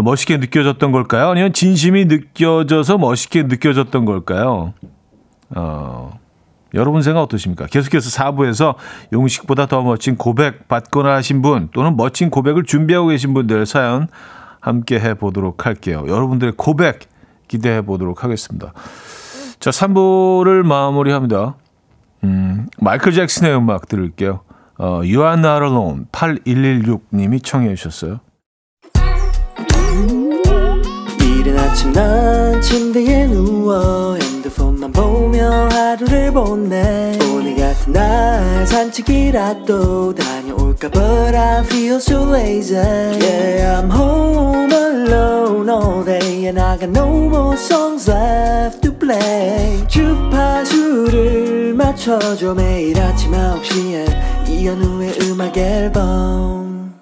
멋있게 느껴졌던 걸까요? 아니면 진심이 느껴져서 멋있게 느껴졌던 걸까요? 어, 여러분 생각 어떠십니까? 계속해서 4부에서 용식보다 더 멋진 고백 받거나 하신 분 또는 멋진 고백을 준비하고 계신 분들 사연 함께 해보도록 할게요. 여러분들의 고백 기대해 보도록 하겠습니다. 자, 3부를 마무리합니다. 음, 마이클 잭슨의 음악 들을게요. 어, You are not alone 8116님이 청해 주셨어요. 이른 아침 난 침대에 누워 핸드폰만 보며 하루를 보내 오늘 같은 날 산책이라도 다녀올까 But I feel so lazy Yeah I'm home alone all day And I got no more songs left play 주파수를 맞춰줘 매일 아침 9시에 이현우의 음악 앨범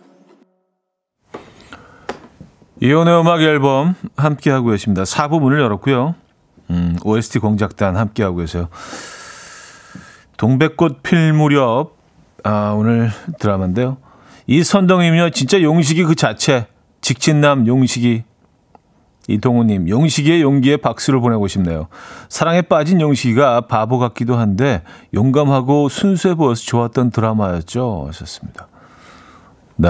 이혼의 음악 앨범 함께하고 계십니다. 4부 문을 열었고요. 음, OST 공작단 함께하고 계세요. 동백꽃 필 무렵, 아, 오늘 드라마인데요. 이선동님요, 진짜 용식이 그 자체. 직진남 용식이. 이동우님, 용식이의 용기에 박수를 보내고 싶네요. 사랑에 빠진 용식이가 바보 같기도 한데 용감하고 순수해 보여서 좋았던 드라마였죠. 하셨습니다. 네,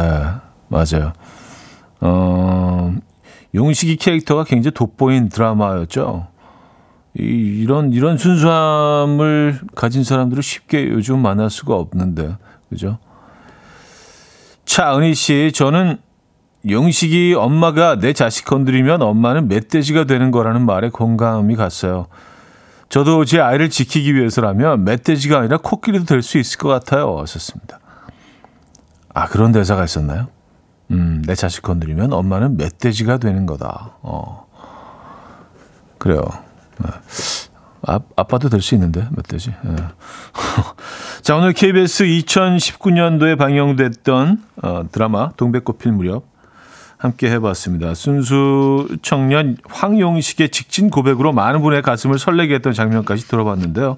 맞아요. 어, 용식이 캐릭터가 굉장히 돋보인 드라마였죠. 이, 이런, 이런 순수함을 가진 사람들을 쉽게 요즘 만날 수가 없는데, 그죠? 차, 은희 씨, 저는 용식이 엄마가 내 자식 건드리면 엄마는 멧돼지가 되는 거라는 말에 공감이 갔어요. 저도 제 아이를 지키기 위해서라면 멧돼지가 아니라 코끼리도 될 수 있을 것 같아요. 하셨습니다. 아, 그런 대사가 있었나요? 음, 내 자식 건드리면 엄마는 멧돼지가 되는 거다. 어. 그래요. 네. 아, 아빠도 될 수 있는데, 멧돼지. 네. 자, 오늘 KBS 2019년도에 방영됐던 어, 드라마 동백꽃 필 무렵 함께 해봤습니다. 순수 청년 황용식의 직진 고백으로 많은 분의 가슴을 설레게 했던 장면까지 들어봤는데요.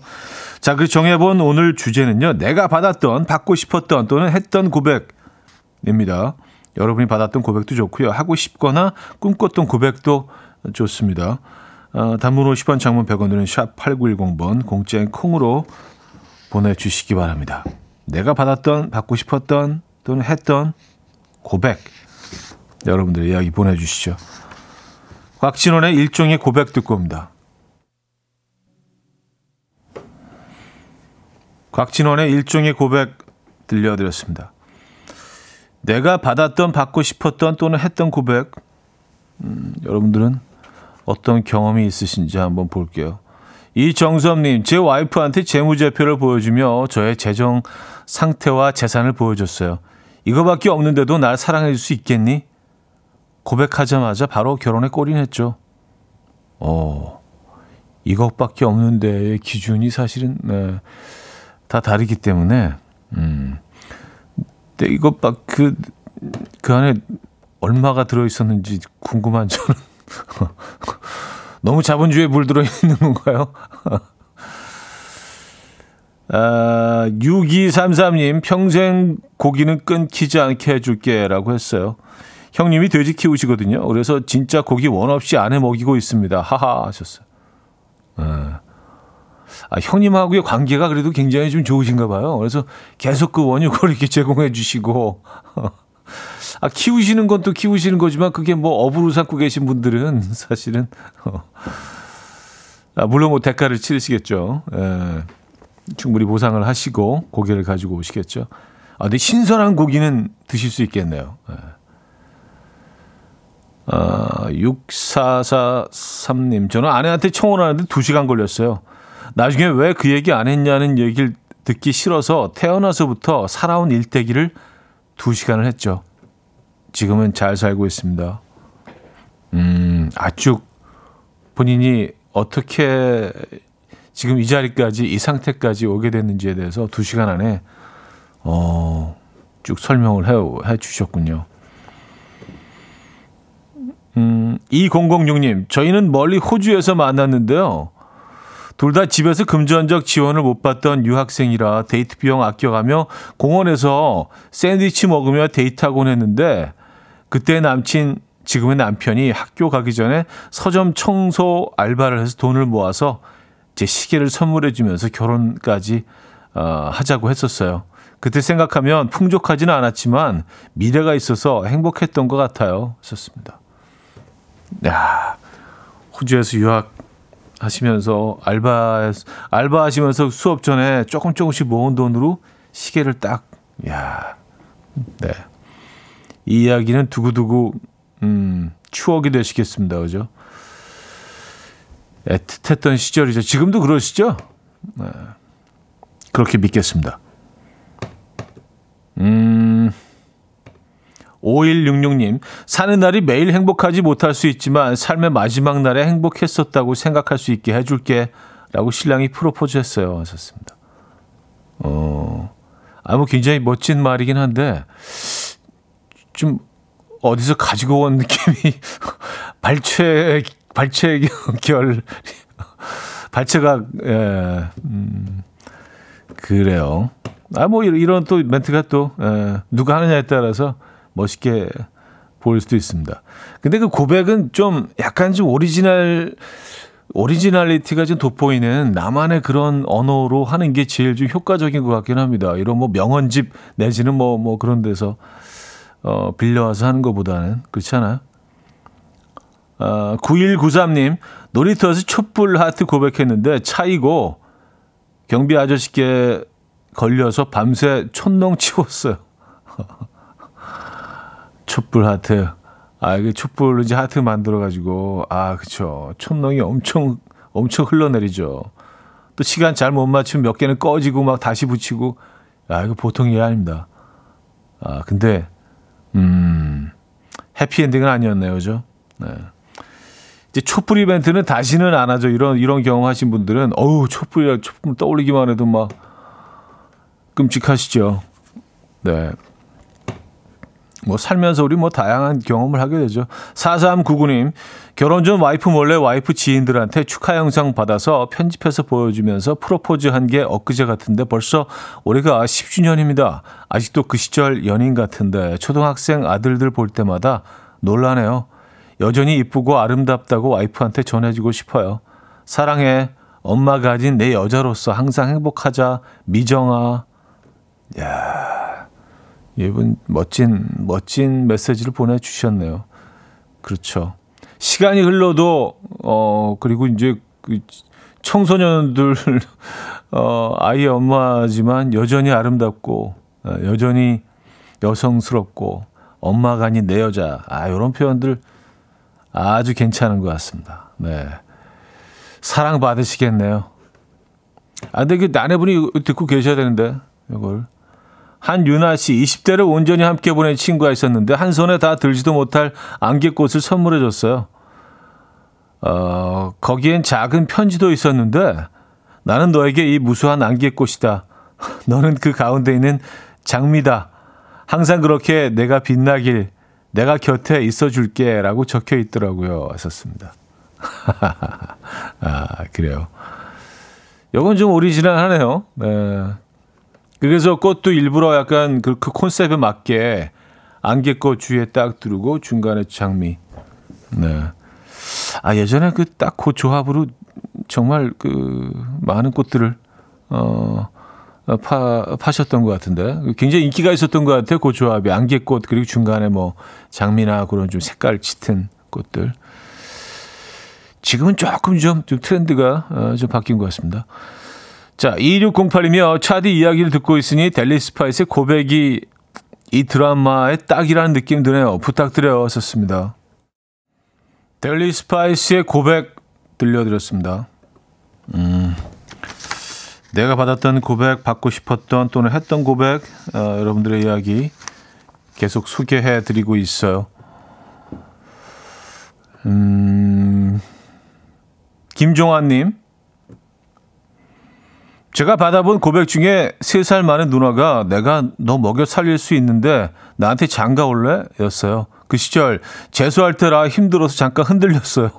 자, 그 정해본 오늘 주제는요. 내가 받았던, 받고 싶었던 또는 했던 고백입니다. 여러분이 받았던 고백도 좋고요. 하고 싶거나 꿈꿨던 고백도 좋습니다. 어, 단문 50원, 장문 100원 드는 샵 8910번 공짜인 콩으로 보내주시기 바랍니다. 내가 받았던, 받고 싶었던 또는 했던 고백 여러분들의 이야기 보내주시죠. 곽진원의 일종의 고백 듣고 옵니다. 곽진원의 일종의 고백 들려드렸습니다. 내가 받았던, 받고 싶었던 또는 했던 고백, 음, 여러분들은 어떤 경험이 있으신지 한번 볼게요. 이정섭님, 제 와이프한테 재무제표를 보여주며 저의 재정 상태와 재산을 보여줬어요. 이거밖에 없는데도 날 사랑해줄 수 있겠니? 고백하자마자 바로 결혼에 꼬린했죠. 어, 이것밖에 없는데의 기준이 사실은 네, 다 다르기 때문에, 음, 근데 이것밖 그, 그 안에 얼마가 들어 있었는지 궁금한 저는 너무 자본주의에 물들어 있는 건가요? 아, 6233님, 평생 고기는 끊기지 않게 해줄게 라고 했어요. 형님이 돼지 키우시거든요. 그래서 진짜 고기 원 없이 안해 먹이고 있습니다. 하하 하셨어요. 아, 아, 형님하고의 관계가 그래도 굉장히 좀 좋으신가 봐요. 그래서 계속 그 원육을 이렇게 제공해 주시고. 아, 키우시는 건 또 키우시는 거지만 그게 뭐 업으로 삼고 계신 분들은 사실은, 어, 아, 물론 뭐 대가를 치르시겠죠. 예, 충분히 보상을 하시고 고기를 가지고 오시겠죠. 아, 근데 신선한 고기는 드실 수 있겠네요. 예. 아, 6443님, 저는 아내한테 청혼하는데 2시간 걸렸어요. 나중에 왜 그 얘기 안 했냐는 얘기를 듣기 싫어서 태어나서부터 살아온 일대기를 2시간을 했죠. 지금은 잘 살고 있습니다. 음, 아주 본인이 어떻게 지금 이 자리까지 이 상태까지 오게 됐는지에 대해서 두 시간 안에 어, 쭉 설명을 해, 해 주셨군요. 음, 2006님, 저희는 멀리 호주에서 만났는데요. 둘 다 집에서 금전적 지원을 못 받던 유학생이라 데이트 비용 아껴가며 공원에서 샌드위치 먹으며 데이트하곤 했는데 그때 남친 지금의 남편이 학교 가기 전에 서점 청소 알바를 해서 돈을 모아서 제 시계를 선물해 주면서 결혼까지 어, 하자고 했었어요. 그때 생각하면 풍족하지는 않았지만 미래가 있어서 행복했던 것 같아요. 썼습니다. 야, 호주에서 유학 하시면서 알바 알바 하시면서 수업 전에 조금 조금씩 모은 돈으로 시계를 딱 야. 네. 이 이야기는 두고두고 음, 추억이 되시겠습니다. 그죠? 애틋했던 시절이죠. 지금도 그러시죠? 네. 그렇게 믿겠습니다. 음. 5166님, 사는 날이 매일 행복하지 못할 수 있지만 삶의 마지막 날에 행복했었다고 생각할 수 있게 해줄게. 라고 신랑이 프로포즈 했어요. 하셨습니다. 어, 아, 뭐 굉장히 멋진 말이긴 한데, 좀 어디서 가지고 온 느낌이, 발췌, 발췌결, 발췌가, 예, 음, 그래요. 아, 뭐, 이런 또 멘트가 또, 예, 누가 하느냐에 따라서 멋있게 보일 수도 있습니다. 근데 그 고백은 좀 약간 좀 오리지널, originality가 좀 돋보이는 나만의 그런 언어로 하는 게 제일 좀 효과적인 것 같긴 합니다. 이런 뭐 명언집 내지는 뭐, 뭐 그런 데서, 어, 빌려와서 하는 것보다는. 그렇지 않아요? 어, 9193님, 놀이터에서 촛불 하트 고백했는데 차이고 경비 아저씨께 걸려서 밤새 촌농 치웠어요. 촛불 하트. 아, 이게 촛불로 이제 하트 만들어가지고, 아, 그쵸. 촌농이 엄청, 엄청 흘러내리죠. 또 시간 잘 못 맞추면 몇 개는 꺼지고 막 다시 붙이고, 아, 이거 보통 일 아닙니다. 아, 근데, 음, 해피엔딩은 아니었네요. 그죠? 네. 이제 촛불 이벤트는 다시는 안 하죠. 이런, 이런 경험 하신 분들은, 어우, 촛불이라 촛불 떠올리기만 해도 막 끔찍하시죠. 네. 뭐 살면서 우리 뭐 다양한 경험을 하게 되죠. 4399님, 결혼 전 와이프 몰래 와이프 지인들한테 축하 영상 받아서 편집해서 보여주면서 프로포즈 한 게 엊그제 같은데 벌써 올해가 10주년입니다. 아직도 그 시절 연인 같은데 초등학생 아들들 볼 때마다 놀라네요. 여전히 이쁘고 아름답다고 와이프한테 전해주고 싶어요. 사랑해. 엄마 가진 내 여자로서 항상 행복하자. 미정아. 야 이분 멋진 멋진 메시지를 보내주셨네요. 그렇죠. 시간이 흘러도 어 그리고 이제 그 청소년들 어 아이의 엄마지만 여전히 아름답고 어, 여전히 여성스럽고 엄마가 아닌 내 여자 아 이런 표현들 아주 괜찮은 것 같습니다. 네 사랑 받으시겠네요. 아 근데 그 아내분이 듣고 계셔야 되는데 이걸 한유나 씨 20대를 온전히 함께 보낸 친구가 있었는데 한 손에 다 들지도 못할 안개꽃을 선물해 줬어요. 어, 거기엔 작은 편지도 있었는데 나는 너에게 이 무수한 안개꽃이다. 너는 그 가운데 있는 장미다. 항상 그렇게 내가 빛나길 내가 곁에 있어 줄게 라고 적혀 있더라고요. 하셨습니다. 아, 그래요. 이건 좀 오리지널하네요. 네. 그래서 꽃도 일부러 약간 그, 그 콘셉트에 맞게 안개꽃 주위에 딱 두르고 중간에 장미. 네. 아 예전에 그 딱 그 조합으로 정말 그 많은 꽃들을 어 파, 파셨던 것 같은데 굉장히 인기가 있었던 것 같아요. 그 조합이 안개꽃 그리고 중간에 뭐 장미나 그런 좀 색깔 짙은 꽃들. 지금은 조금 좀, 좀 트렌드가 어, 좀 바뀐 것 같습니다. 자, 2608이며 차디 이야기를 듣고 있으니 델리 스파이스의 고백이 이 드라마의 딱이라는 느낌 드네요. 부탁드려요. 썼습니다. 델리 스파이스의 고백 들려드렸습니다. 음, 내가 받았던 고백, 받고 싶었던 또는 했던 고백, 어, 여러분들의 이야기 계속 소개해 드리고 있어요. 음, 김종환님. 제가 받아본 고백 중에 3살 많은 누나가 내가 너 먹여 살릴 수 있는데 나한테 장가 올래? 였어요. 그 시절 재수할 때라 힘들어서 잠깐 흔들렸어요.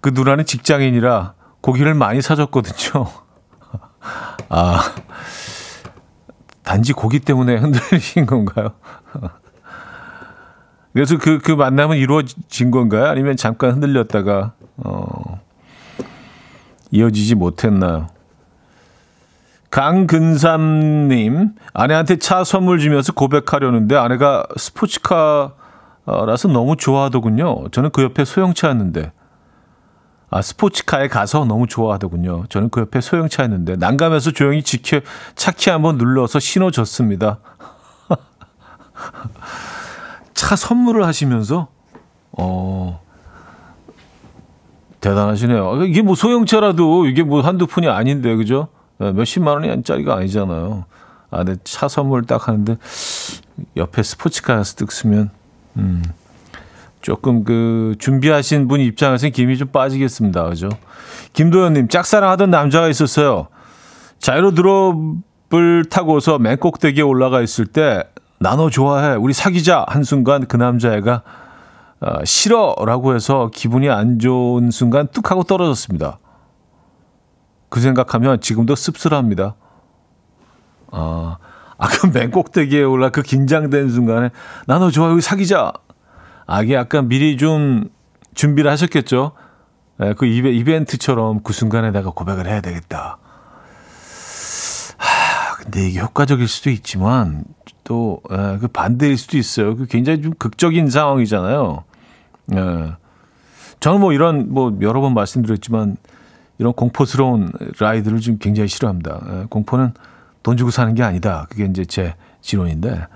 그 누나는 직장인이라 고기를 많이 사줬거든요. 아, 단지 고기 때문에 흔들리신 건가요? 그래서 그, 그 만남은 이루어진 건가요? 아니면 잠깐 흔들렸다가, 어, 이어지지 못했나요? 강근삼님, 아내한테 차 선물 주면서 고백하려는데 아내가 스포츠카라서 너무 좋아하더군요. 저는 그 옆에 소형차였는데. 아, 스포츠카에 가서 너무 좋아하더군요. 저는 그 옆에 소형차였는데 난감해서 조용히 지켜 차키 한번 눌러서 신호 줬습니다. 차 선물을 하시면서 어 대단하시네요. 이게 뭐 소형차라도 이게 뭐 한두 푼이 아닌데 그죠? 네, 몇십만 원짜리가 아니잖아요. 아, 근데 차 선물 딱 하는데 옆에 스포츠카에서 뜩 쓰면 음. 조금 그 준비하신 분 입장에서는 김이 좀 빠지겠습니다. 그죠? 김도현님, 짝사랑하던 남자가 있었어요. 자이로 드롭을 타고서 맨 꼭대기에 올라가 있을 때, 나너 좋아해. 우리 사귀자. 한순간 그 남자애가, 어, 싫어 라고 해서 기분이 안 좋은 순간 뚝 하고 떨어졌습니다. 그 생각하면 지금도 씁쓸합니다. 아, 아까 맨 꼭대기에 올라 그 긴장된 순간에, 나 너 좋아해. 우리 사귀자. 아, 이게 약간 미리 좀 준비를 하셨겠죠? 예, 그 이벤트처럼 그 순간에 내가 고백을 해야 되겠다. 하, 근데 이게 효과적일 수도 있지만 또, 예, 그 반대일 수도 있어요. 그 굉장히 좀 극적인 상황이잖아요. 예. 저는 뭐 이런, 뭐 여러 번 말씀드렸지만 이런 공포스러운 라이드를 좀 굉장히 싫어합니다. 예, 공포는 돈 주고 사는 게 아니다. 그게 이제 제 지론인데.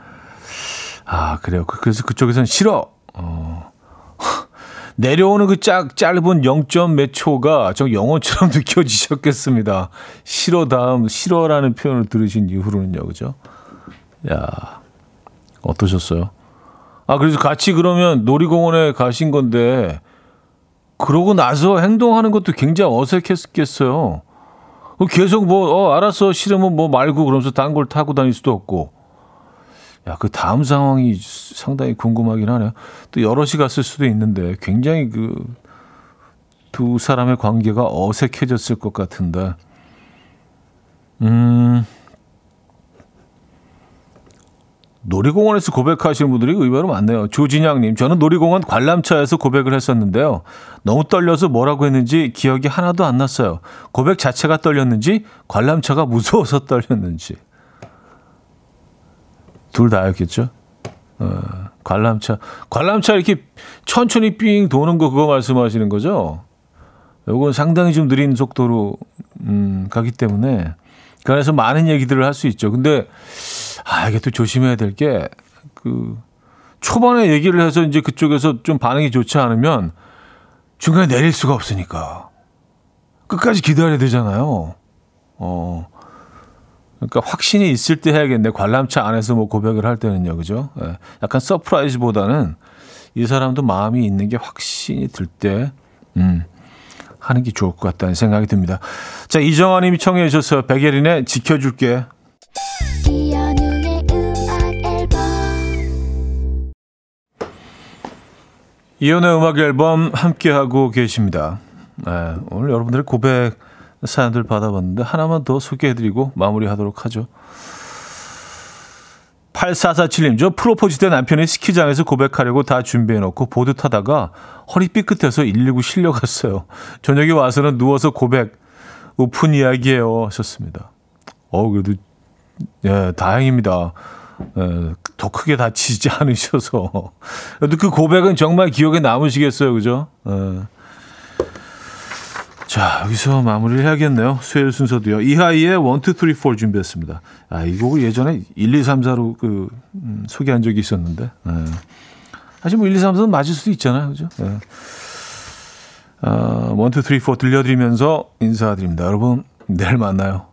아, 그래요. 그- 그래서 그쪽에서는 싫어! 어. 내려오는 그 짝, 짧은 0점 몇 초가 저 영어처럼 느껴지셨겠습니다. 싫어 다음 싫어라는 표현을 들으신 이후로는요. 그죠? 야. 어떠셨어요? 아, 그래서 같이 그러면 놀이공원에 가신 건데 그러고 나서 행동하는 것도 굉장히 어색했겠어요. 계속 뭐, 어, 알았어. 싫으면 뭐 말고 그러면서 딴 걸 타고 다닐 수도 없고. 야, 그 다음 상황이 상당히 궁금하긴 하네요. 또 여럿이 갔을 수도 있는데 굉장히 그 두 사람의 관계가 어색해졌을 것 같은데. 음. 놀이공원에서 고백하시는 분들이 의외로 많네요. 조진양님, 저는 놀이공원 관람차에서 고백을 했었는데요. 너무 떨려서 뭐라고 했는지 기억이 하나도 안 났어요. 고백 자체가 떨렸는지 관람차가 무서워서 떨렸는지. 둘 다였겠죠. 어, 관람차, 관람차 이렇게 천천히 삥 도는 거 그거 말씀하시는 거죠? 요건 상당히 좀 느린 속도로 음, 가기 때문에 그 안에서 많은 얘기들을 할 수 있죠. 근데 아 이게 또 조심해야 될 게 그 초반에 얘기를 해서 이제 그쪽에서 좀 반응이 좋지 않으면 중간에 내릴 수가 없으니까 끝까지 기다려야 되잖아요. 어. 그러니까 확신이 있을 때 해야겠네. 관람차 안에서 뭐 고백을 할 때는요, 그죠? 예. 약간 서프라이즈보다는 이 사람도 마음이 있는 게 확신이 들 때, 음, 하는 게 좋을 것 같다는 생각이 듭니다. 자, 이정아 님이 청해 주셨어요. 백예린의 지켜줄게. 이연의 음악 앨범 함께하고 계십니다. 네, 오늘 여러분들의 고백 사연들 받아봤는데 하나만 더 소개해드리고 마무리하도록 하죠. 8447님, 저 프로포즈 때 남편이 스키장에서 고백하려고 다 준비해놓고 보드 타다가 허리 삐끗해서 119 실려갔어요. 저녁에 와서는 누워서 고백, 웃픈 이야기예요. 하셨습니다. 어, 그래도, 예, 다행입니다. 예, 더 크게 다치지 않으셔서. 그래도 그 고백은 정말 기억에 남으시겠어요. 그죠? 예. 자, 여기서 마무리를 해야겠네요. 수요일 순서도요. 이하이의 1, 2, 3, 4 준비했습니다. 아, 이 곡을 예전에 1, 2, 3, 4로 그, 음, 소개한 적이 있었는데. 예. 사실 뭐 1, 2, 3, 4는 맞을 수도 있잖아요. 그죠? 예. 아, 1, 2, 3, 4 들려드리면서 인사드립니다. 여러분, 내일 만나요.